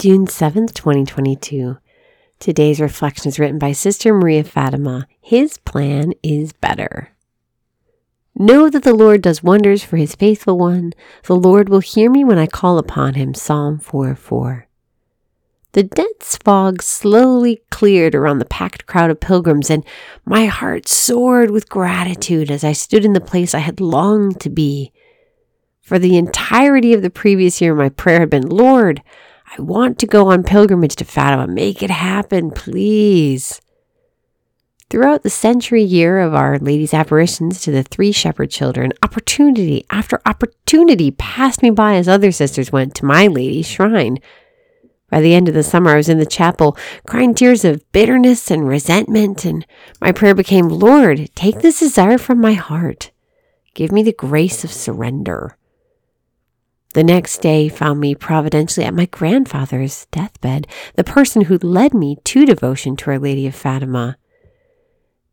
June 7th, 2022. Today's reflection is written by Sister Maria Fatima. His plan is better. Know that the Lord does wonders for his faithful one. The Lord will hear me when I call upon him. Psalm 4 4. The dense fog slowly cleared around the packed crowd of pilgrims, and my heart soared with gratitude as I stood in the place I had longed to be. For the entirety of the previous year, my prayer had been, Lord, I want to go on pilgrimage to Fatima. Make it happen, please. Throughout the century year of Our Lady's apparitions to the three shepherd children, opportunity after opportunity passed me by as other sisters went to my lady's shrine. By the end of the summer, I was in the chapel crying tears of bitterness and resentment, and my prayer became, Lord, take this desire from my heart. Give me the grace of surrender. The next day found me providentially at my grandfather's deathbed, the person who led me to devotion to Our Lady of Fatima.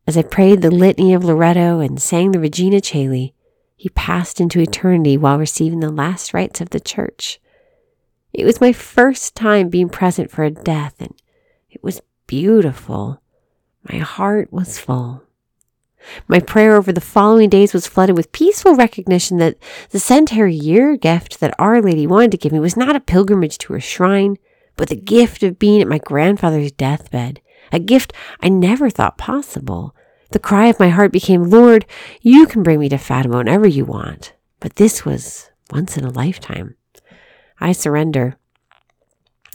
As I prayed the litany of Loretto and sang the Regina Caeli, he passed into eternity while receiving the last rites of the church. It was my first time being present for a death, and it was beautiful. My heart was full. My prayer over the following days was flooded with peaceful recognition that the centenary year gift that Our Lady wanted to give me was not a pilgrimage to her shrine, but the gift of being at my grandfather's deathbed, a gift I never thought possible. The cry of my heart became, Lord, you can bring me to Fatima whenever you want, but this was once in a lifetime. I surrender.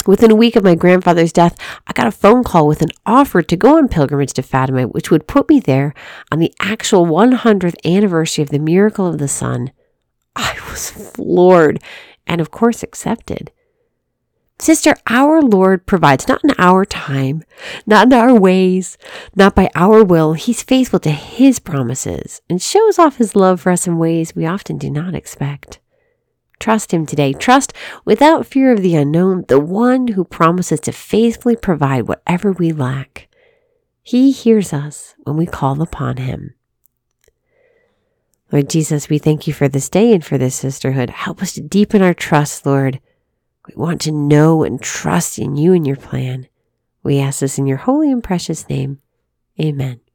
Within a week of my grandfather's death, I got a phone call with an offer to go on pilgrimage to Fatima, which would put me there on the actual 100th anniversary of the miracle of the sun. I was floored and, of course, accepted. Sister, our Lord provides not in our time, not in our ways, not by our will. He's faithful to His promises and shows off His love for us in ways we often do not expect. Trust Him today. Trust without fear of the unknown, the one who promises to faithfully provide whatever we lack. He hears us when we call upon Him. Lord Jesus, we thank you for this day and for this sisterhood. Help us to deepen our trust, Lord. We want to know and trust in you and your plan. We ask this in your holy and precious name. Amen.